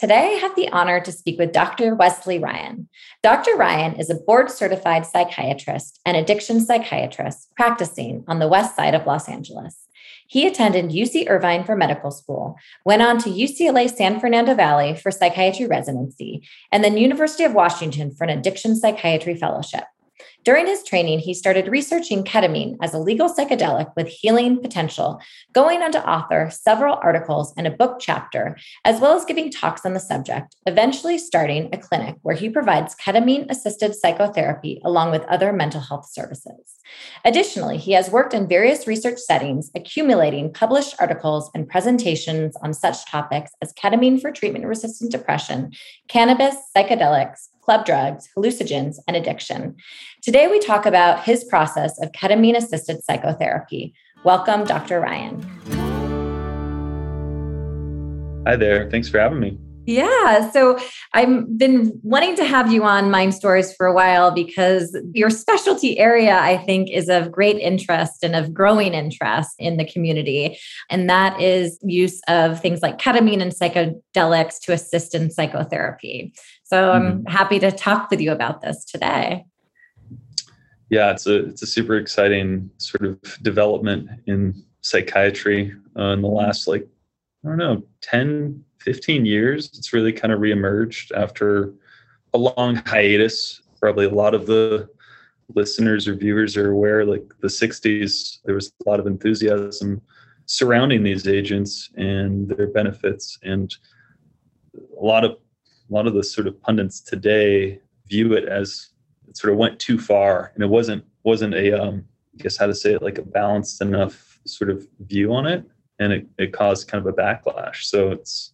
Today, I have the honor to speak with Dr. Wesley Ryan. Dr. Ryan is a board certified psychiatrist and addiction psychiatrist practicing on the west side of Los Angeles. He attended UC Irvine for medical school, went on to UCLA San Fernando Valley for psychiatry residency, and then University of Washington for an addiction psychiatry fellowship. During his training, he started researching ketamine as a legal psychedelic with healing potential, going on to author several articles and a book chapter, as well as giving talks on the subject, eventually starting a clinic where he provides ketamine assisted psychotherapy along with other mental health services. Additionally, he has worked in various research settings, accumulating published articles and presentations on such topics as ketamine for treatment resistant depression, cannabis, psychedelics, club drugs, hallucinogens, and addiction. Today, we talk about his process of ketamine assisted psychotherapy. Welcome, Dr. Ryan. Hi there. Thanks for having me. Yeah. So I've been wanting to have you on Mind Stories for a while because your specialty area, I think, is of great interest and of growing interest in the community. And that is use of things like ketamine and psychedelics to assist in psychotherapy. So I'm mm-hmm. happy to talk with you about this today. Yeah, it's a it's a super exciting sort of development in psychiatry uh, in the last like I don't know 10 15 years. It's really kind of reemerged after a long hiatus. Probably a lot of the listeners or viewers are aware like the 60s there was a lot of enthusiasm surrounding these agents and their benefits and a lot of a lot of the sort of pundits today view it as it sort of went too far and it wasn't wasn't a um i guess how to say it like a balanced enough sort of view on it. And it, it caused kind of a backlash. So it's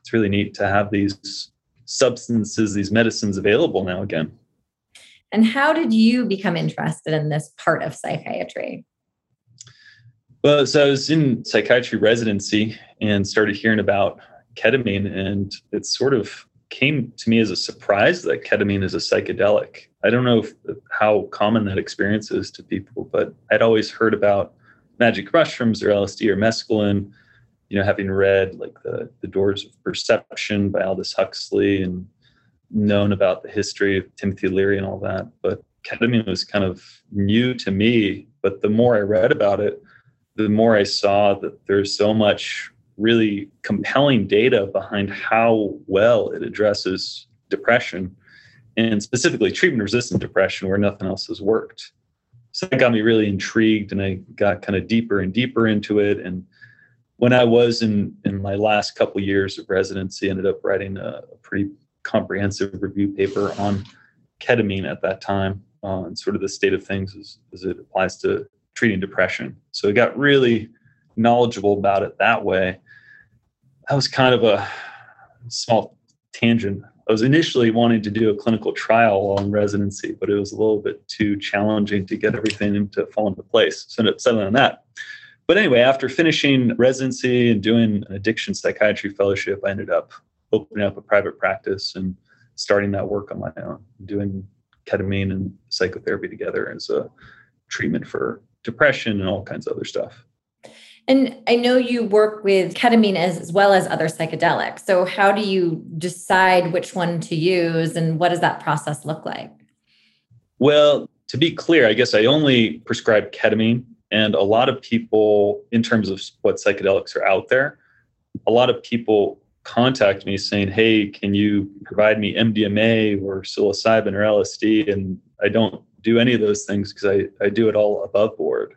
it's really neat to have these substances these medicines available now again. And how did you become interested in this part of psychiatry? Well so i was in psychiatry residency and started hearing about ketamine and it's sort of came to me as a surprise that ketamine is a psychedelic. I don't know if, how common that experience is to people, but I'd always heard about magic mushrooms or LSD or mescaline, you know, having read like the, the Doors of Perception by Aldous Huxley and known about the history of Timothy Leary and all that. But ketamine was kind of new to me. But the more I read about it, the more I saw that there's so much really compelling data behind how well it addresses depression and specifically treatment resistant depression where nothing else has worked. So that got me really intrigued and I got kind of deeper and deeper into it. And when I was in, in my last couple years of residency, ended up writing a, a pretty comprehensive review paper on ketamine at that time uh, and sort of the state of things as, as it applies to treating depression. So I got really knowledgeable about it that way that was kind of a small tangent. I was initially wanting to do a clinical trial while in residency, but it was a little bit too challenging to get everything to fall into place. So ended up settling on that. But anyway, after finishing residency and doing an addiction psychiatry fellowship, I ended up opening up a private practice and starting that work on my own, doing ketamine and psychotherapy together as a treatment for depression and all kinds of other stuff. And I know you work with ketamine as, as, well as other psychedelics. So, how do you decide which one to use and what does that process look like? Well, to be clear, I guess I only prescribe ketamine. And a lot of people, in terms of what psychedelics are out there, a lot of people contact me saying, Hey, can you provide me MDMA or psilocybin or LSD? And I don't do any of those things because I, I do it all above board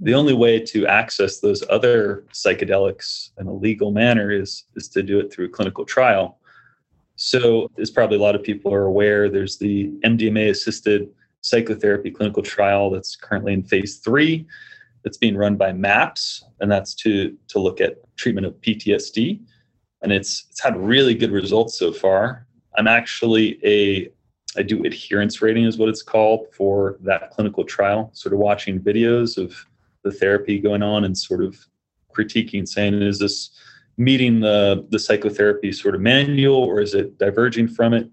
the only way to access those other psychedelics in a legal manner is is to do it through a clinical trial. So as probably a lot of people are aware there's the mdma assisted psychotherapy clinical trial that's currently in phase three that's being run by maps and that's to to look at treatment of ptsd and it's it's had really good results so far. I'm actually a I do adherence rating, is what it's called, for that clinical trial, sort of watching videos of the therapy going on and sort of critiquing, saying, is this meeting the, the psychotherapy sort of manual or is it diverging from it?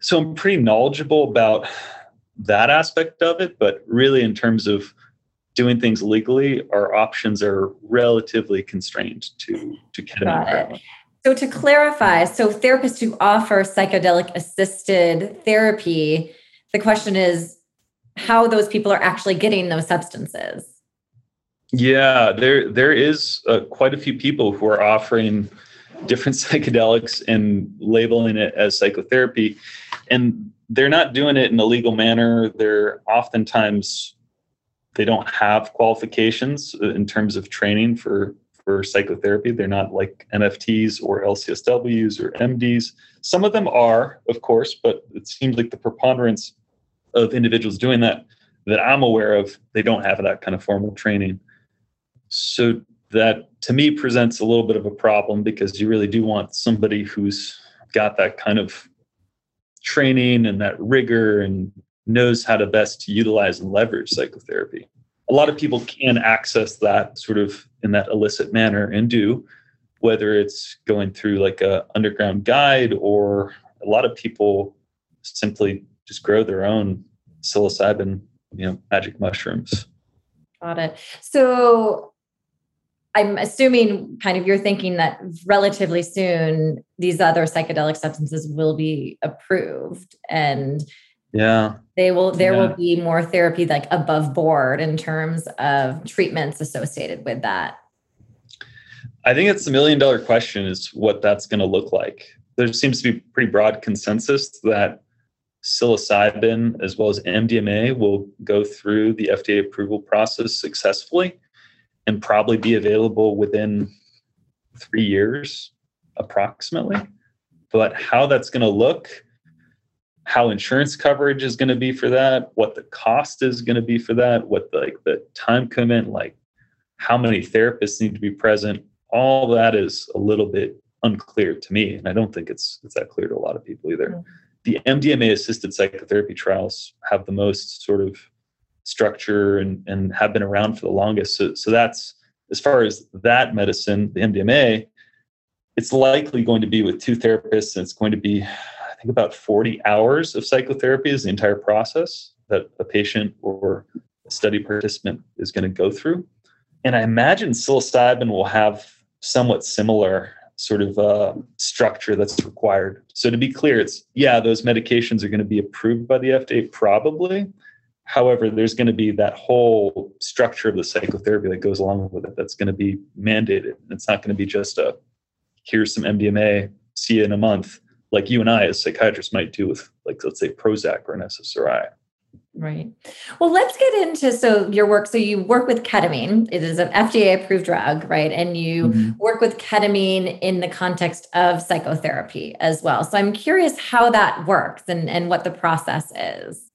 So I'm pretty knowledgeable about that aspect of it, but really in terms of doing things legally, our options are relatively constrained to to ketamine. So to clarify, so therapists who offer psychedelic assisted therapy, the question is how those people are actually getting those substances. Yeah, there there is uh, quite a few people who are offering different psychedelics and labeling it as psychotherapy, and they're not doing it in a legal manner. They're oftentimes they don't have qualifications in terms of training for for psychotherapy. They're not like MFTs or LCSWs or MDs. Some of them are, of course, but it seems like the preponderance of individuals doing that that I'm aware of, they don't have that kind of formal training. So that to me presents a little bit of a problem because you really do want somebody who's got that kind of training and that rigor and knows how to best utilize and leverage psychotherapy. A lot of people can access that sort of in that illicit manner and do whether it's going through like a underground guide or a lot of people simply just grow their own psilocybin you know magic mushrooms. Got it. So i'm assuming kind of you're thinking that relatively soon these other psychedelic substances will be approved and yeah. they will there yeah. will be more therapy like above board in terms of treatments associated with that. I think it's a million dollar question is what that's going to look like. There seems to be pretty broad consensus that psilocybin as well as mdma will go through the fda approval process successfully and probably be available within three years approximately but how that's going to look how insurance coverage is going to be for that, what the cost is going to be for that, what the, like the time commitment, like how many therapists need to be present. All that is a little bit unclear to me, and I don't think it's it's that clear to a lot of people either. Mm-hmm. The MDMA assisted psychotherapy trials have the most sort of structure and and have been around for the longest. So so that's as far as that medicine, the MDMA, it's likely going to be with two therapists, and it's going to be I think about 40 hours of psychotherapy is the entire process that a patient or a study participant is going to go through. And I imagine psilocybin will have somewhat similar sort of uh, structure that's required. So to be clear, it's yeah, those medications are going to be approved by the FDA probably. However, there's going to be that whole structure of the psychotherapy that goes along with it that's going to be mandated. It's not going to be just a here's some MDMA, see you in a month like you and I as psychiatrists might do with like let's say Prozac or an SSRI. Right. Well, let's get into so your work. So you work with ketamine. It is an FDA approved drug, right? And you mm-hmm. work with ketamine in the context of psychotherapy as well. So I'm curious how that works and, and what the process is.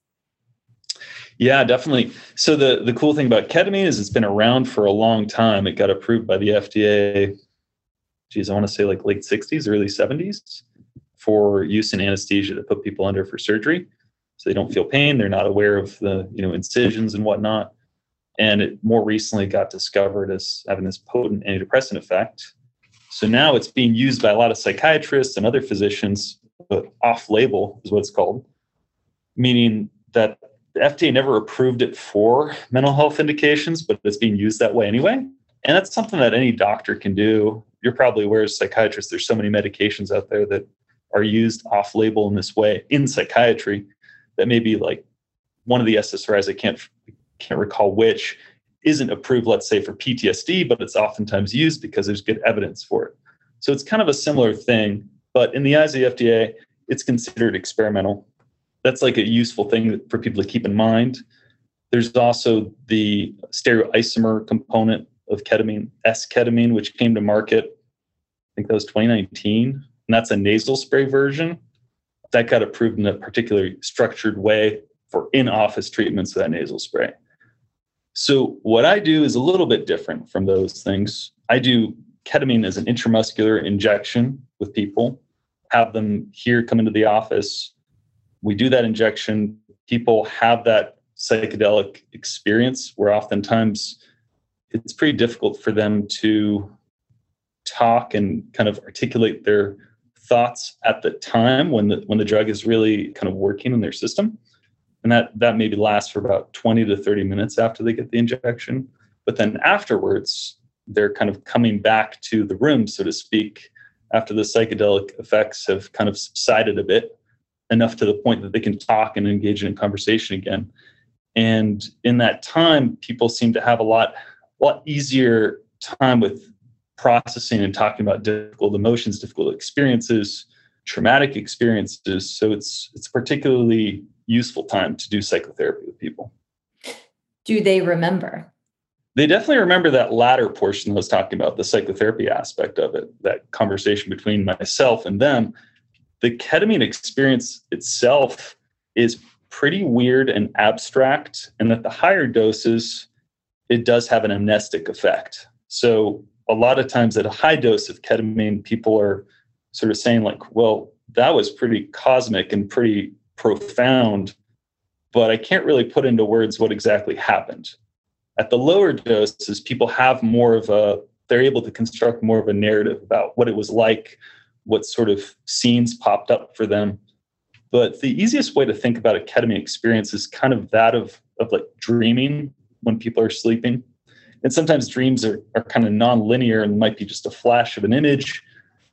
Yeah, definitely. So the the cool thing about ketamine is it's been around for a long time. It got approved by the FDA. Geez, I want to say like late 60s, early 70s for use in anesthesia to put people under for surgery so they don't feel pain they're not aware of the you know incisions and whatnot and it more recently got discovered as having this potent antidepressant effect so now it's being used by a lot of psychiatrists and other physicians but off label is what it's called meaning that the fda never approved it for mental health indications but it's being used that way anyway and that's something that any doctor can do you're probably aware as psychiatrists there's so many medications out there that are used off label in this way in psychiatry that maybe like one of the SSRIs, I can't can't recall which, isn't approved, let's say, for PTSD, but it's oftentimes used because there's good evidence for it. So it's kind of a similar thing, but in the eyes of the FDA, it's considered experimental. That's like a useful thing for people to keep in mind. There's also the stereoisomer component of ketamine, S-ketamine, which came to market, I think that was 2019 and that's a nasal spray version. That got approved in a particularly structured way for in office treatments of that nasal spray. So, what I do is a little bit different from those things. I do ketamine as an intramuscular injection with people, have them here come into the office, we do that injection. People have that psychedelic experience where oftentimes it's pretty difficult for them to talk and kind of articulate their thoughts at the time when the when the drug is really kind of working in their system. And that that maybe lasts for about 20 to 30 minutes after they get the injection. But then afterwards they're kind of coming back to the room so to speak after the psychedelic effects have kind of subsided a bit enough to the point that they can talk and engage in a conversation again and in that time people seem to have a lot a lot easier time with processing and talking about difficult emotions difficult experiences traumatic experiences so it's it's particularly useful time to do psychotherapy with people. Do they remember? They definitely remember that latter portion I was talking about, the psychotherapy aspect of it, that conversation between myself and them. The ketamine experience itself is pretty weird and abstract, and at the higher doses, it does have an amnestic effect. So, a lot of times at a high dose of ketamine, people are sort of saying, like, well, that was pretty cosmic and pretty profound, but I can't really put into words what exactly happened. At the lower doses, people have more of a, they're able to construct more of a narrative about what it was like, what sort of scenes popped up for them. But the easiest way to think about a ketamine experience is kind of that of, of like dreaming when people are sleeping. And sometimes dreams are, are kind of non-linear and might be just a flash of an image.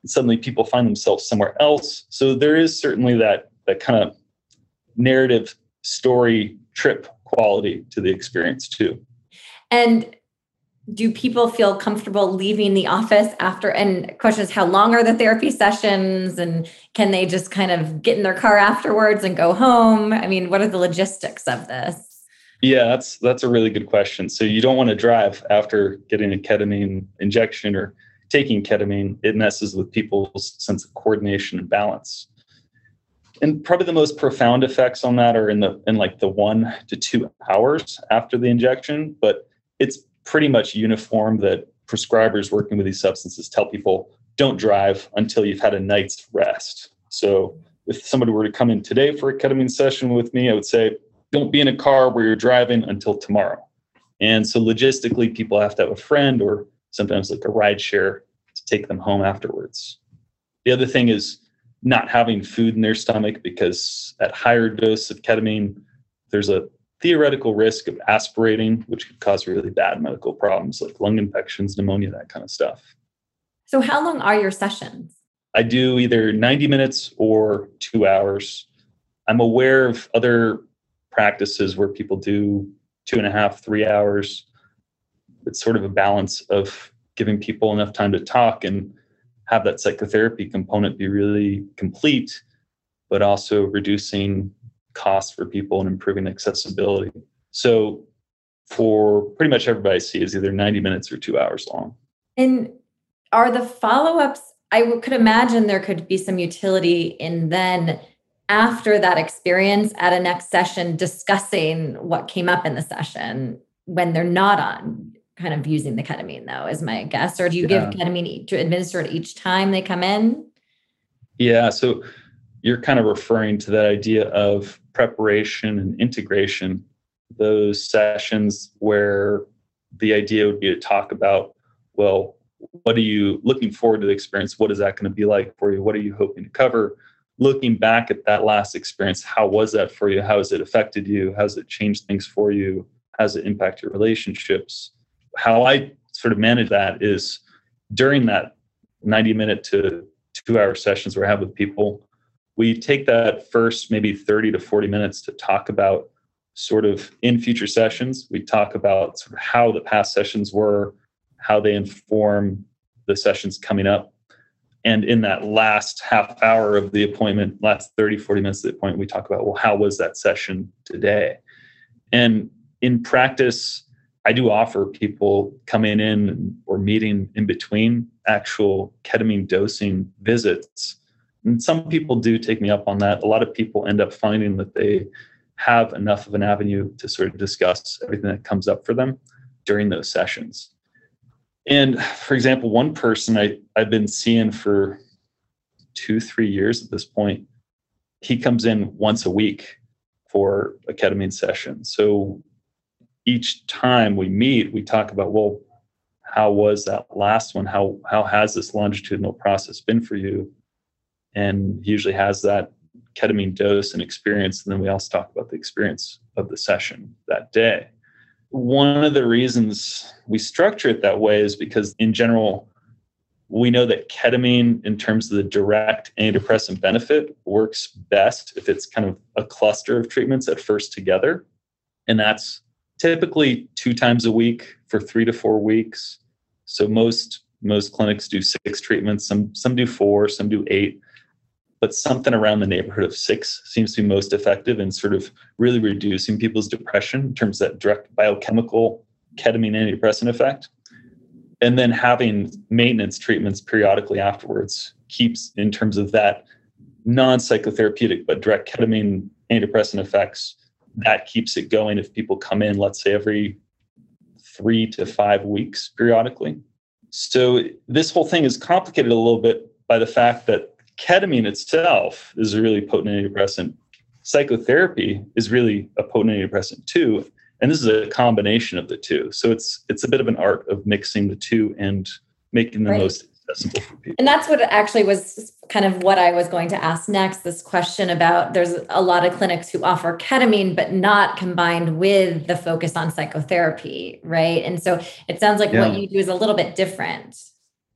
And suddenly people find themselves somewhere else. So there is certainly that that kind of narrative story trip quality to the experience too. And do people feel comfortable leaving the office after and question is how long are the therapy sessions and can they just kind of get in their car afterwards and go home? I mean what are the logistics of this? Yeah that's that's a really good question. So you don't want to drive after getting a ketamine injection or taking ketamine. It messes with people's sense of coordination and balance. And probably the most profound effects on that are in the in like the one to two hours after the injection but it's pretty much uniform that prescribers working with these substances tell people don't drive until you've had a night's rest. So if somebody were to come in today for a ketamine session with me i would say don't be in a car where you're driving until tomorrow. And so logistically people have to have a friend or sometimes like a ride share to take them home afterwards. The other thing is not having food in their stomach because at higher dose of ketamine, there's a theoretical risk of aspirating, which could cause really bad medical problems like lung infections, pneumonia, that kind of stuff. So, how long are your sessions? I do either 90 minutes or two hours. I'm aware of other practices where people do two and a half, three hours. It's sort of a balance of giving people enough time to talk and have that psychotherapy component be really complete, but also reducing costs for people and improving accessibility. So for pretty much everybody I see is either 90 minutes or two hours long. And are the follow-ups, I could imagine there could be some utility in then after that experience at a next session discussing what came up in the session when they're not on kind of using the ketamine though is my guess or do you yeah. give ketamine to administer it each time they come in yeah so you're kind of referring to that idea of preparation and integration those sessions where the idea would be to talk about well what are you looking forward to the experience? What is that going to be like for you? What are you hoping to cover? Looking back at that last experience how was that for you? How has it affected you? How has it changed things for you? How does it impact your relationships? How I sort of manage that is during that 90 minute to two hour sessions where I have with people, we take that first maybe 30 to 40 minutes to talk about sort of in future sessions. We talk about sort of how the past sessions were, how they inform the sessions coming up. And in that last half hour of the appointment, last 30, 40 minutes of the appointment, we talk about, well, how was that session today? And in practice, I do offer people coming in or meeting in between actual ketamine dosing visits. And some people do take me up on that. A lot of people end up finding that they have enough of an avenue to sort of discuss everything that comes up for them during those sessions. And for example, one person I, I've been seeing for two, three years at this point, he comes in once a week for a ketamine session. So each time we meet, we talk about, well, how was that last one? How how has this longitudinal process been for you? And usually has that ketamine dose and experience. And then we also talk about the experience of the session that day. One of the reasons we structure it that way is because, in general, we know that ketamine, in terms of the direct antidepressant benefit, works best if it's kind of a cluster of treatments at first together. And that's typically two times a week for three to four weeks. So most most clinics do six treatments, some some do four, some do eight but something around the neighborhood of six seems to be most effective in sort of really reducing people's depression in terms of that direct biochemical ketamine antidepressant effect. And then having maintenance treatments periodically afterwards keeps, in terms of that non psychotherapeutic but direct ketamine antidepressant effects, that keeps it going if people come in, let's say, every three to five weeks periodically. So this whole thing is complicated a little bit by the fact that ketamine itself is a really potent antidepressant. Psychotherapy is really a potent antidepressant too, and this is a combination of the two. So it's it's a bit of an art of mixing the two and making the right. most accessible for people. And that's what actually was kind of what I was going to ask next. This question about there's a lot of clinics who offer ketamine, but not combined with the focus on psychotherapy, right? And so it sounds like yeah. what you do is a little bit different.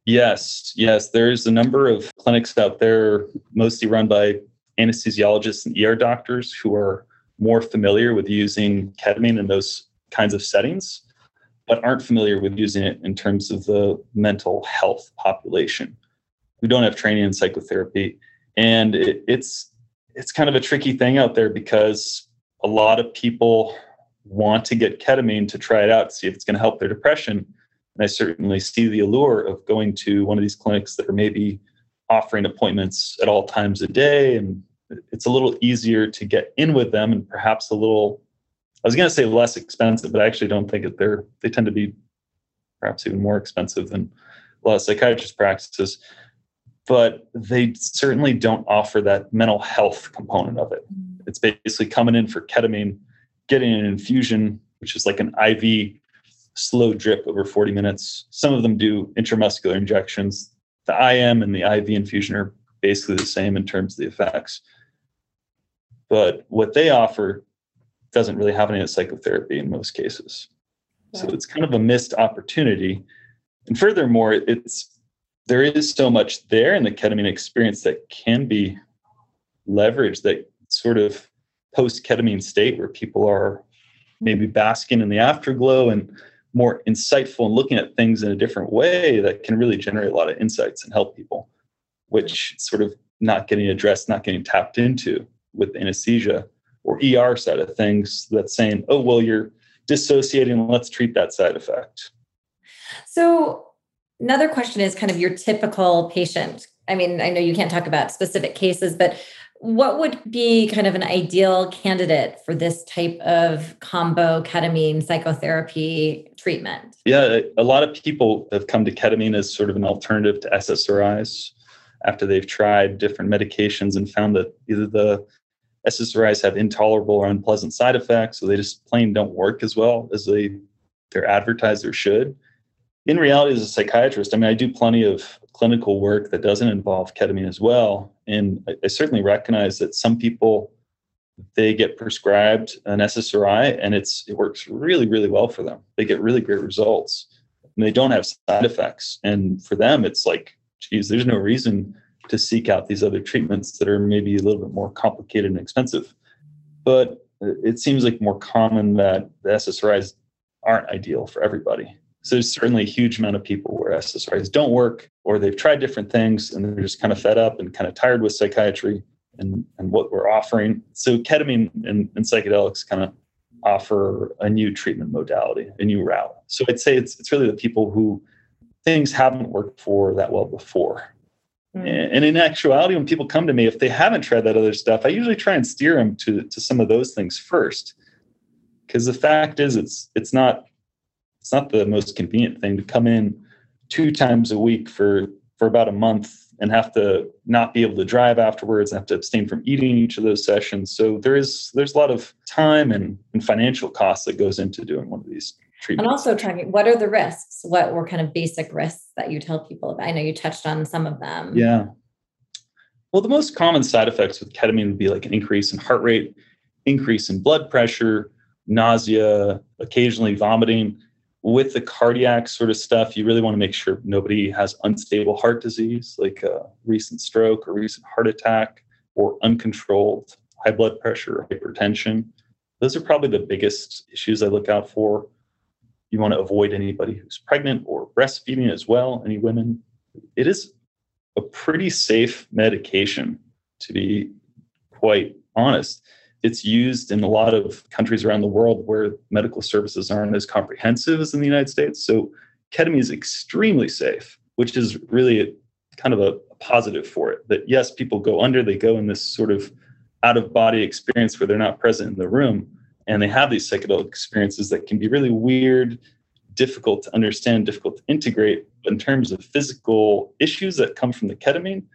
Yes, yes. There's a number of clinics out there, mostly run by anesthesiologists and ER doctors who are more familiar with using ketamine in those kinds of settings, but aren't familiar with using it in terms of the mental health population who don't have training in psychotherapy. And it, it's it's kind of a tricky thing out there because a lot of people want to get ketamine to try it out, see if it's going to help their depression and I certainly see the allure of going to one of these clinics that are maybe offering appointments at all times a day. And it's a little easier to get in with them and perhaps a little, I was going to say less expensive, but I actually don't think that they're, they tend to be perhaps even more expensive than a lot of psychiatrist practices. But they certainly don't offer that mental health component of it. Mm. It's basically coming in for ketamine, getting an infusion, which is like an IV slow drip over 40 minutes. Some of them do intramuscular injections. The IM and the IV infusion are basically the same in terms of the effects. But what they offer doesn't really have any of psychotherapy in most cases. So it's kind of a missed opportunity. And furthermore, it's there is so much there in the ketamine experience that can be leveraged that sort of post ketamine state where people are maybe basking in the afterglow and more insightful and looking at things in a different way that can really generate a lot of insights and help people, which sort of not getting addressed, not getting tapped into with anesthesia or ER side of things that's saying, oh, well, you're dissociating, let's treat that side effect. So, another question is kind of your typical patient. I mean, I know you can't talk about specific cases, but what would be kind of an ideal candidate for this type of combo ketamine psychotherapy treatment? Yeah, a lot of people have come to ketamine as sort of an alternative to SSRIs after they've tried different medications and found that either the SSRIs have intolerable or unpleasant side effects, so they just plain don't work as well as they they're advertised or should. In reality, as a psychiatrist, I mean, I do plenty of clinical work that doesn't involve ketamine as well. And I, I certainly recognize that some people they get prescribed an SSRI and it's it works really, really well for them. They get really great results and they don't have side effects. And for them, it's like, geez, there's no reason to seek out these other treatments that are maybe a little bit more complicated and expensive. But it seems like more common that the SSRIs aren't ideal for everybody. So there's certainly a huge amount of people where SSRIs don't work, or they've tried different things and they're just kind of fed up and kind of tired with psychiatry and, and what we're offering. So ketamine and, and psychedelics kind of offer a new treatment modality, a new route. So I'd say it's it's really the people who things haven't worked for that well before. Mm. And in actuality, when people come to me, if they haven't tried that other stuff, I usually try and steer them to, to some of those things first. Because the fact is, it's it's not it's not the most convenient thing to come in two times a week for for about a month and have to not be able to drive afterwards and have to abstain from eating each of those sessions. So there is there's a lot of time and, and financial costs that goes into doing one of these treatments. And also talking what are the risks? What were kind of basic risks that you tell people about? I know you touched on some of them. Yeah. Well, the most common side effects with ketamine would be like an increase in heart rate, increase in blood pressure, nausea, occasionally vomiting with the cardiac sort of stuff, you really want to make sure nobody has unstable heart disease, like a recent stroke or recent heart attack, or uncontrolled high blood pressure, or hypertension. Those are probably the biggest issues I look out for. You want to avoid anybody who's pregnant or breastfeeding as well, any women. It is a pretty safe medication, to be quite honest it's used in a lot of countries around the world where medical services aren't as comprehensive as in the United States. So ketamine is extremely safe, which is really kind of a, a positive for it. That yes, people go under, they go in this sort of out of body experience where they're not present in the room and they have these psychedelic experiences that can be really weird, difficult to understand, difficult to integrate. But in terms of physical issues that come from the ketamine,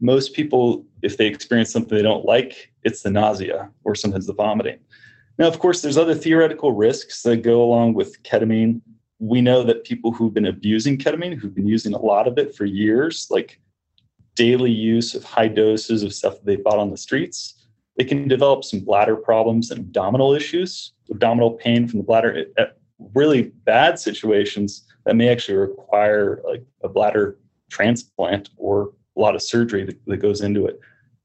most people, if they experience something they don't like, it's the nausea or sometimes the vomiting. Now, of course, there's other theoretical risks that go along with ketamine. We know that people who've been abusing ketamine, who've been using a lot of it for years, like daily use of high doses of stuff that they bought on the streets, they can develop some bladder problems and abdominal issues, abdominal pain from the bladder at really bad situations that may actually require like a bladder transplant or a lot of surgery that, that goes into it.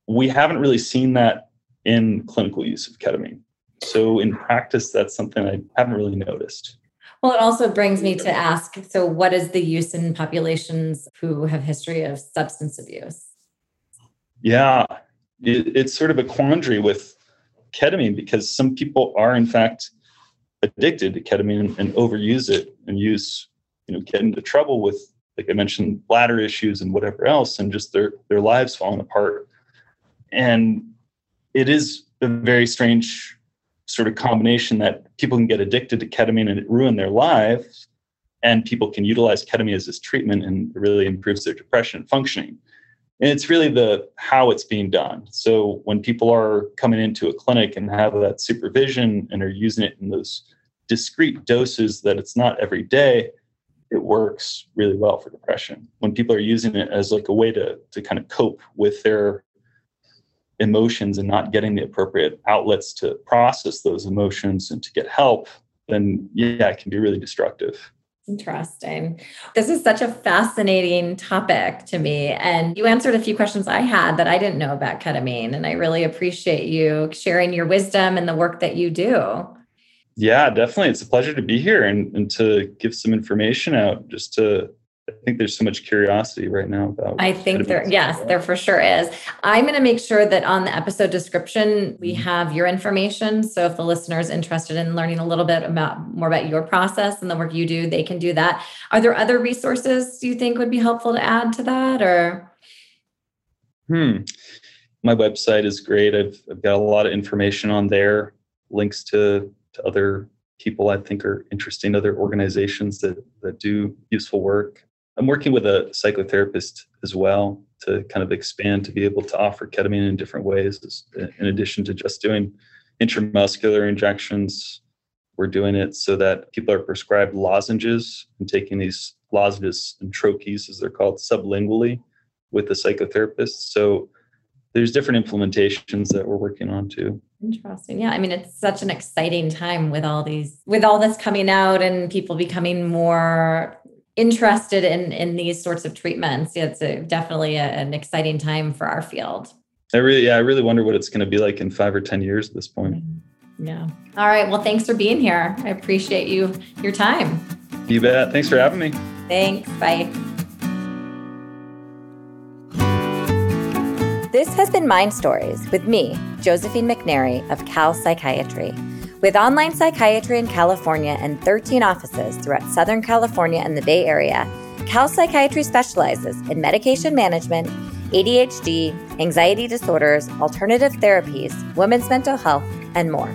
We haven't really seen that in clinical use of ketamine. So in practice, that's something I haven't really noticed. Well, it also brings me to ask so, what is the use in populations who have history of substance abuse? Yeah, it, it's sort of a quandary with ketamine because some people are, in fact, addicted to ketamine and, and overuse it and use, you know, get into trouble with like I mentioned, bladder issues and whatever else, and just their their lives falling apart. And it is a very strange sort of combination that people can get addicted to ketamine and it ruin their lives, and people can utilize ketamine as this treatment and it really improves their depression functioning. And it's really the how it's being done. So when people are coming into a clinic and have that supervision and are using it in those discrete doses that it's not every day, it works really well for depression when people are using it as like a way to to kind of cope with their emotions and not getting the appropriate outlets to process those emotions and to get help then yeah it can be really destructive Interesting. This is such a fascinating topic to me. And you answered a few questions I had that I didn't know about ketamine. And I really appreciate you sharing your wisdom and the work that you do. Yeah, definitely. It's a pleasure to be here and, and to give some information out just to I think there's so much curiosity right now about. I think there, yes, there for sure is. I'm going to make sure that on the episode description we mm-hmm. have your information. So if the listener is interested in learning a little bit about more about your process and the work you do, they can do that. Are there other resources you think would be helpful to add to that, or? Hmm. My website is great. I've I've got a lot of information on there, links to to other people I think are interesting, other organizations that that do useful work. I'm working with a psychotherapist as well to kind of expand to be able to offer ketamine in different ways, in addition to just doing intramuscular injections. We're doing it so that people are prescribed lozenges and taking these lozenges and troches, as they're called, sublingually with the psychotherapist. So there's different implementations that we're working on too. Interesting. Yeah. I mean, it's such an exciting time with all these, with all this coming out and people becoming more interested in in these sorts of treatments. It's a, definitely a, an exciting time for our field. I really, yeah, I really wonder what it's going to be like in five or ten years at this point. Yeah. All right. Well, thanks for being here. I appreciate you your time. You bet. Thanks for having me. Thanks. Bye. This has been Mind Stories with me, Josephine McNary of Cal Psychiatry. With online psychiatry in California and 13 offices throughout Southern California and the Bay Area, Cal Psychiatry specializes in medication management, ADHD, anxiety disorders, alternative therapies, women's mental health, and more.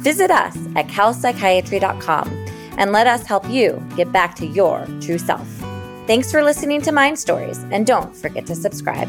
Visit us at calpsychiatry.com and let us help you get back to your true self. Thanks for listening to Mind Stories, and don't forget to subscribe.